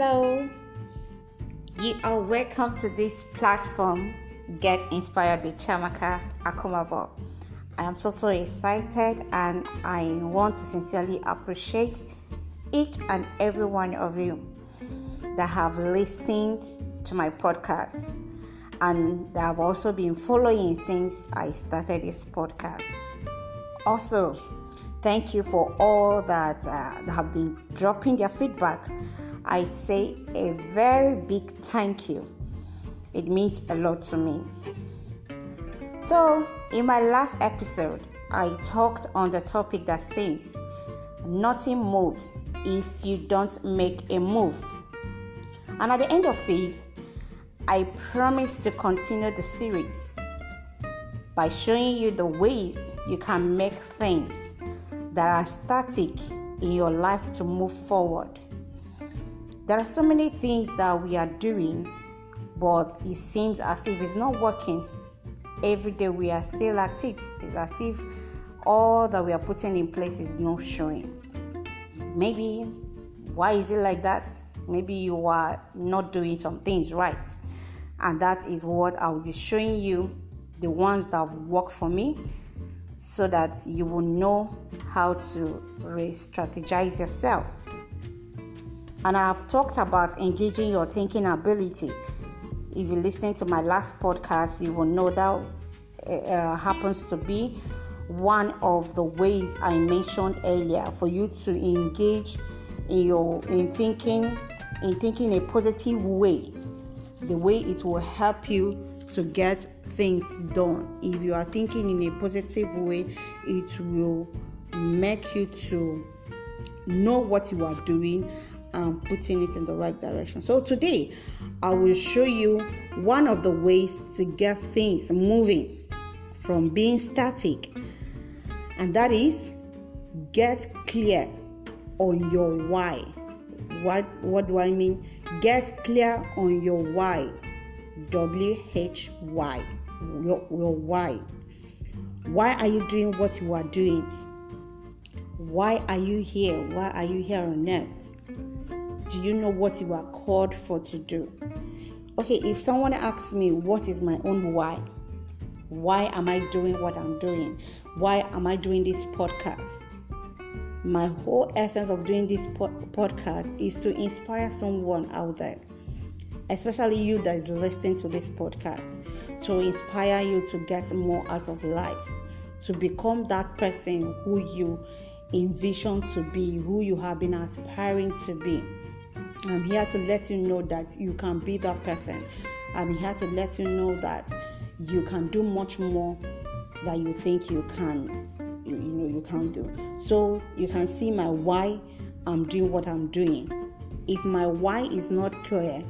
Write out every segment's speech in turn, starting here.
Hello, you are welcome to this platform. Get inspired with Chiamaka Akumabo. I am so so excited and I want to sincerely appreciate each and every one of you that have listened to my podcast and that have also been following since I started this podcast. Also, thank you for all that, uh, that have been dropping their feedback. I say a very big thank you. It means a lot to me. So, in my last episode, I talked on the topic that says nothing moves if you don't make a move. And at the end of it, I promise to continue the series by showing you the ways you can make things that are static in your life to move forward. There are so many things that we are doing, but it seems as if it's not working. Every day we are still at it. It's as if all that we are putting in place is not showing. Maybe why is it like that? Maybe you are not doing some things right. And that is what I will be showing you the ones that work for me so that you will know how to re strategize yourself. And I have talked about engaging your thinking ability. If you listen to my last podcast, you will know that uh, happens to be one of the ways I mentioned earlier for you to engage in your in thinking in thinking a positive way the way it will help you to get things done if you are thinking in a positive way it will make you to know what you are doing and putting it in the right direction. So today i will show you one of the ways to get things moving from being static and that is get clear on your why. What what do i mean? Get clear on your why. W h y. Your, your why. Why are you doing what you are doing? Why are you here? Why are you here on earth do you know what you are called for to do? Okay if someone asks me what is my own why? Why am i doing what i'm doing? Why am i doing this podcast? My whole essence of doing this po- podcast is to inspire someone out there, especially you that is listening to this podcast, to inspire you to get more out of life, to become that person who you envision to be, who you have been aspiring to be. I'm here to let you know that you can be that person. I'm here to let you know that you can do much more than you think you can you, know you can't do. So you can see my why I'm doing what I'm doing. If my why is not clear,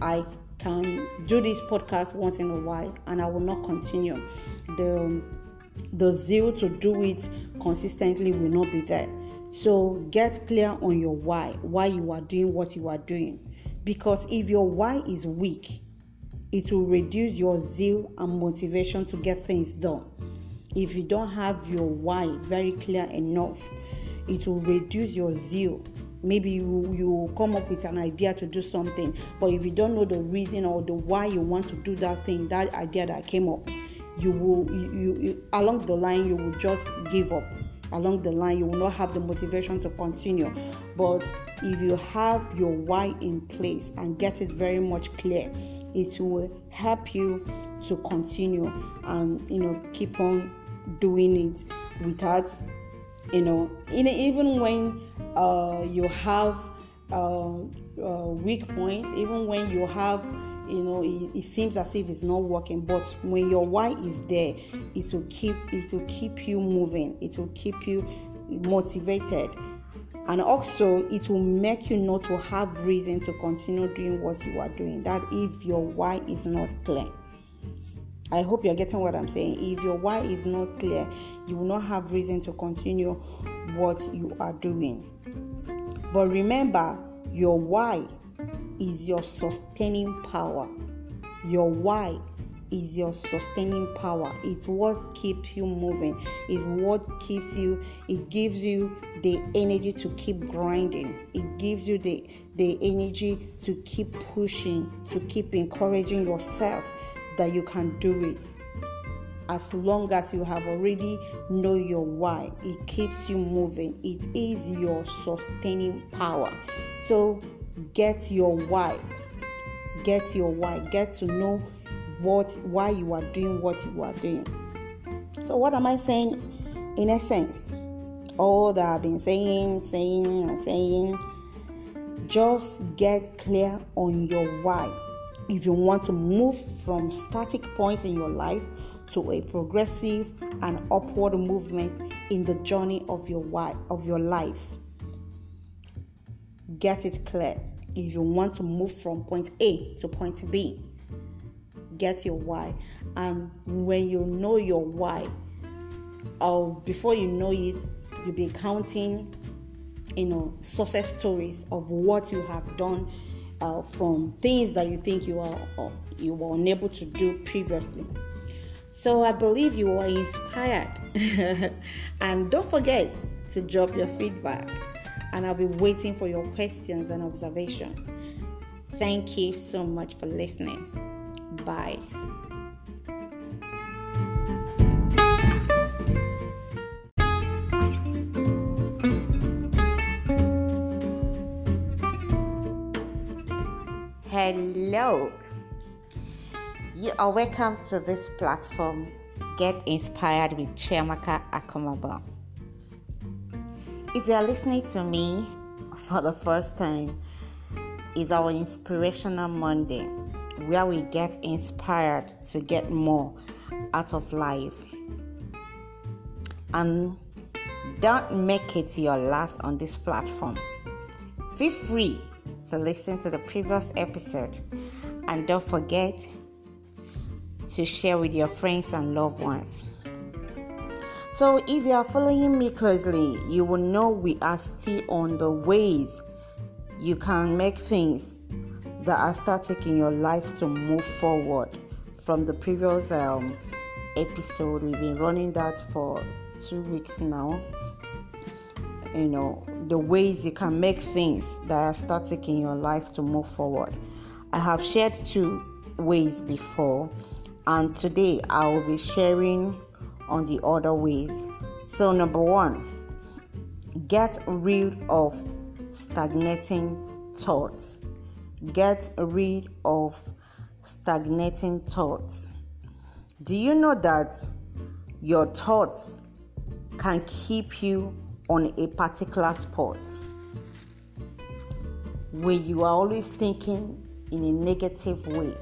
I can do this podcast once in a while and I will not continue. The the zeal to do it consistently will not be there. So get clear on your why, why you are doing what you are doing. Because if your why is weak, it will reduce your zeal and motivation to get things done. If you don't have your why very clear enough it will reduce your zeal. Maybe you you come up with an idea to do something but if you don't know the reason or the why you want to do that thing that idea that came up you will you, you, along the line you will just give up along the line you will not have the motivation to continue. But if you have your why in place and get it very much clear it will help you to continue and you know keep on doing it without you know even when uh, you have uh, uh, weak points even when you have you know it, it, seems as if it's not working but when your why is there it will keep it will keep you moving it will keep you motivated and also it will make you not to have reason to continue doing what you are doing that if your why is not clear I hope you're getting what I'm saying. If your why is not clear, you will not have reason to continue what you are doing. But remember, your why is your sustaining power. Your why is your sustaining power. It's what keeps you moving. It's what keeps you, it gives you the energy to keep grinding. It gives you the, the energy to keep pushing, to keep encouraging yourself that you can do it. As long as you have already know your why, it keeps you moving. It is your sustaining power. So get your why. Get your why. Get to know what why you are doing what you are doing. So what am I saying in essence? All that I've been saying, saying, and saying, just get clear on your why. If you want to move from static point in your life to a progressive and upward movement in the journey of your why of your life. Get it clear. If you want to move from point A to point B, get your why. And when you know your why, or before you know it, you'll be counting, you know, success stories of what you have done uh, from things that you think you are you were unable to do previously. So I believe you were inspired. and don't forget to drop your feedback. And I'll be waiting for your questions and observation. Thank you so much for listening. Bye. Hello. You are welcome to this platform. Get inspired with Chiamaka Akomabo. If you are listening to me for the first time, it's our Inspirational Monday where we get inspired to get more out of life. And don't make it your last on this platform. Feel free to listen to the previous episode and don't forget to share with your friends and loved ones. So, if you are following me closely, you will know we are still on the ways you can make things that are start taking your life to move forward. From the previous um, episode, we've been running that for two weeks now. You know, the ways you can make things that are start taking your life to move forward. I have shared two ways before, and today I will be sharing on the other ways. So, number one, get rid of stagnating thoughts get rid of stagnating thoughts. Do you know that your thoughts can keep you on a particular spot? Where you are always thinking in a negative way,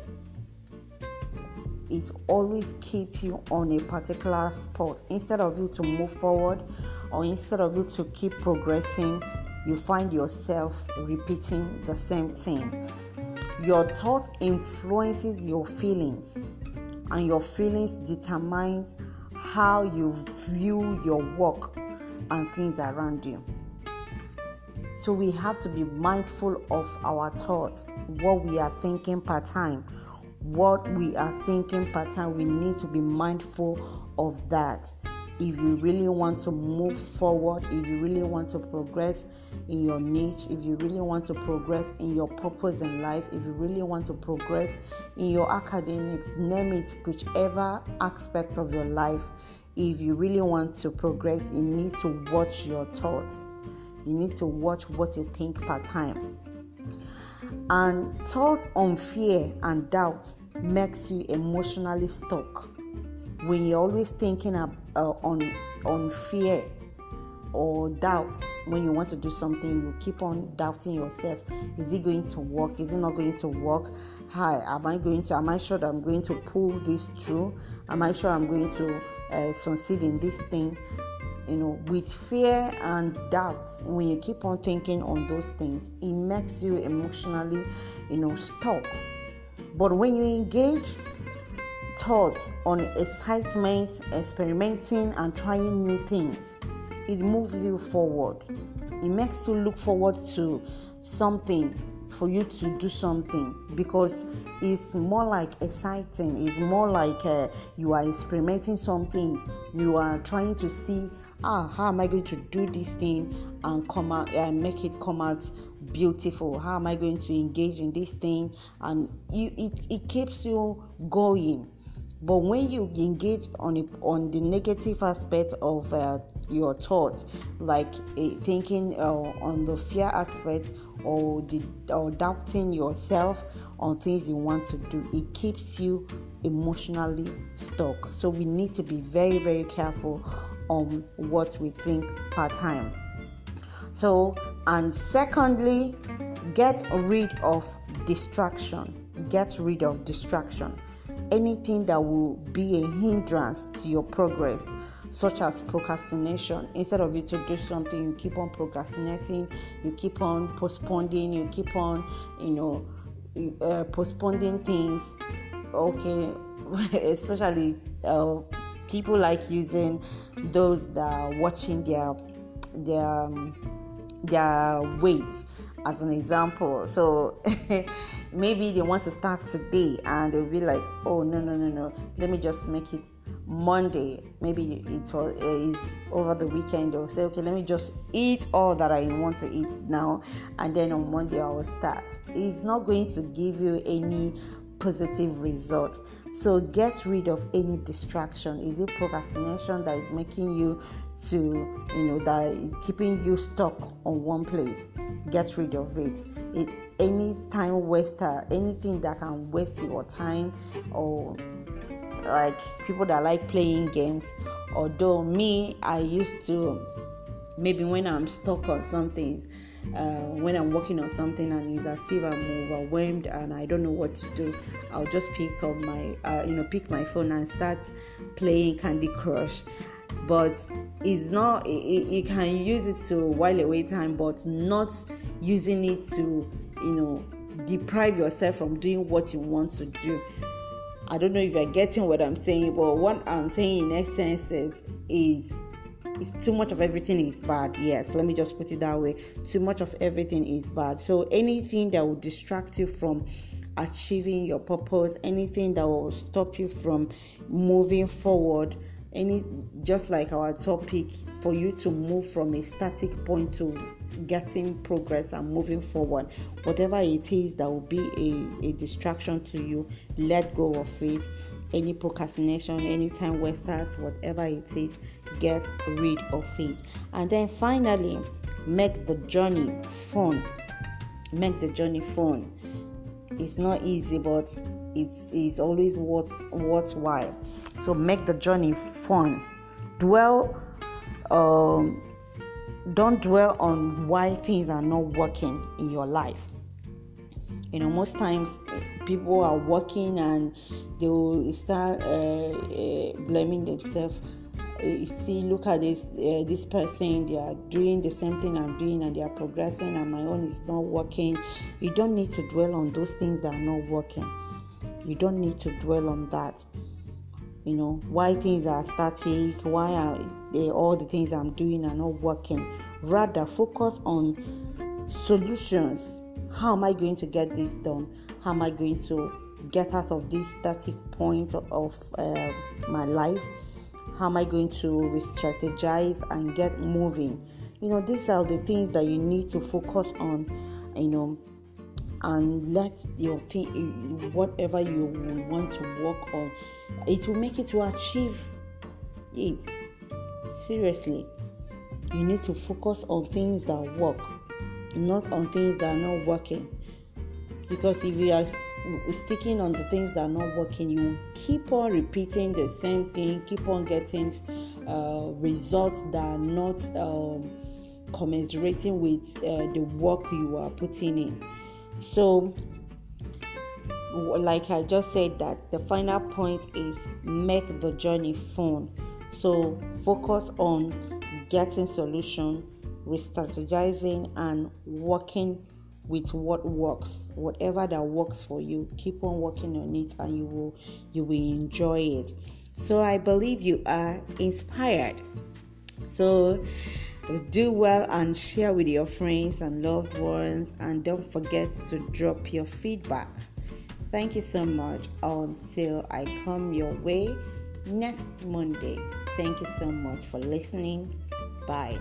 it always keeps you on a particular spot instead of you to move forward or instead of you to keep progressing you find yourself repeating the same thing. Your thought influences your feelings, and your feelings determines how you view your work and things around you. So we have to be mindful of our thoughts, what we are thinking per time. What we are thinking time, we need to be mindful of that if you really want to move forward, if you really want to progress in your niche, if you really want to progress in your purpose in life, if you really want to progress in your academics, name it, whichever aspect of your life, if you really want to progress, you need to watch your thoughts. You need to watch what you think per time. And thought on fear and doubt makes you emotionally stuck. When you're always thinking of, uh, on on fear or doubt when you want to do something you keep on doubting yourself. Is it going to work? Is it not going to work? Hi am i going to am i sure that i'm going to pull this through? Am i sure i'm going to uh, succeed in this thing you know with fear and doubt when you keep on thinking on those things it makes you emotionally you know stuck but when you engage thoughts on excitement, experimenting, and trying new things. It moves you forward. It makes you look forward to something for you to do something because it's more like exciting it's more like uh, you are experimenting something you are trying to see ah how am i going to do this thing and come out and make it come out beautiful? How am i going to engage in this thing? And you it, it keeps you going but when you engage on it, on the negative aspect of uh, your thoughts, like uh, thinking uh, on the fear aspect or the or doubting yourself on things you want to do, it keeps you emotionally stuck. So we need to be very very careful on what we think part time. So and secondly, get rid of distraction. Get rid of distraction anything that will be a hindrance to your progress such as procrastination. Instead of you to do something you keep on procrastinating you keep on postponing you keep on you know uh, postponing things. Okay especially uh, people like using those that are watching their their um, their weight as an example. So maybe they want to start today and they'll be like, oh, no, no, no, no, let me just make it Monday. Maybe it eh, is over the weekend. They'll say, okay, let me just eat all that I want to eat now and then on Monday I will start. It's not going to give you any positive result. So get rid of any distraction. Is it procrastination that is making you to, you know, that is keeping you stuck on one place? Get rid of it. It any time waster, anything that can waste your time or like people that like playing games. Although me, I used to maybe when I'm stuck on something uh, when I'm working on something and it's as if I'm overwhelmed and I don't know what to do, I'll just pick up my, uh, you know, pick my phone and start playing Candy Crush. But it's not, you can use it to while away time, but not using it to, you know, deprive yourself from doing what you want to do. I don't know if you're getting what I'm saying, but what I'm saying in essence is, is too much of everything is bad. Yes, let me just put it that way. Too much of everything is bad. So anything that will distract you from achieving your purpose, anything that will stop you from moving forward, any just like our topic for you to move from a static point to getting progress and moving forward whatever it is that will be a, a distraction to you let go of it any procrastination, any time wasters, whatever it is, get rid of it. And then finally, make the journey fun. Make the journey fun. It's not easy, but it's, it's always worth worthwhile. So make the journey fun. Dwell um, don't dwell on why things are not working in your life. You know, most times people are working and they will start uh, uh, blaming themselves. Uh, you see look at this uh, this person they are doing the same thing i'm doing and they are progressing and my own is not working. You don't need to dwell on those things that are not working. You don't need to dwell on that. You know why things are static why are they, all the things i'm doing are not working. Rather focus on solutions. How am i going to get this done how am I going to get out of this static point of uh, my life? How am I going to re strategize and get moving? You know, these are the things that you need to focus on, you know, and let your thing, whatever you want to work on, it will make it to achieve it. Seriously, you need to focus on things that work, not on things that are not working because if you are sticking on the things that are not working you keep on repeating the same thing keep on getting uh, results that are not um, commensurating with uh, the work you are putting in. So like i just said that the final point is make the journey fun. So focus on getting solution re-strategizing and working with what works whatever that works for you keep on working on it and you will you will enjoy it so i believe you are inspired so do well and share with your friends and loved ones. And don't forget to drop your feedback. Thank you so much. Until I come your way next Monday. Thank you so much for listening. Bye.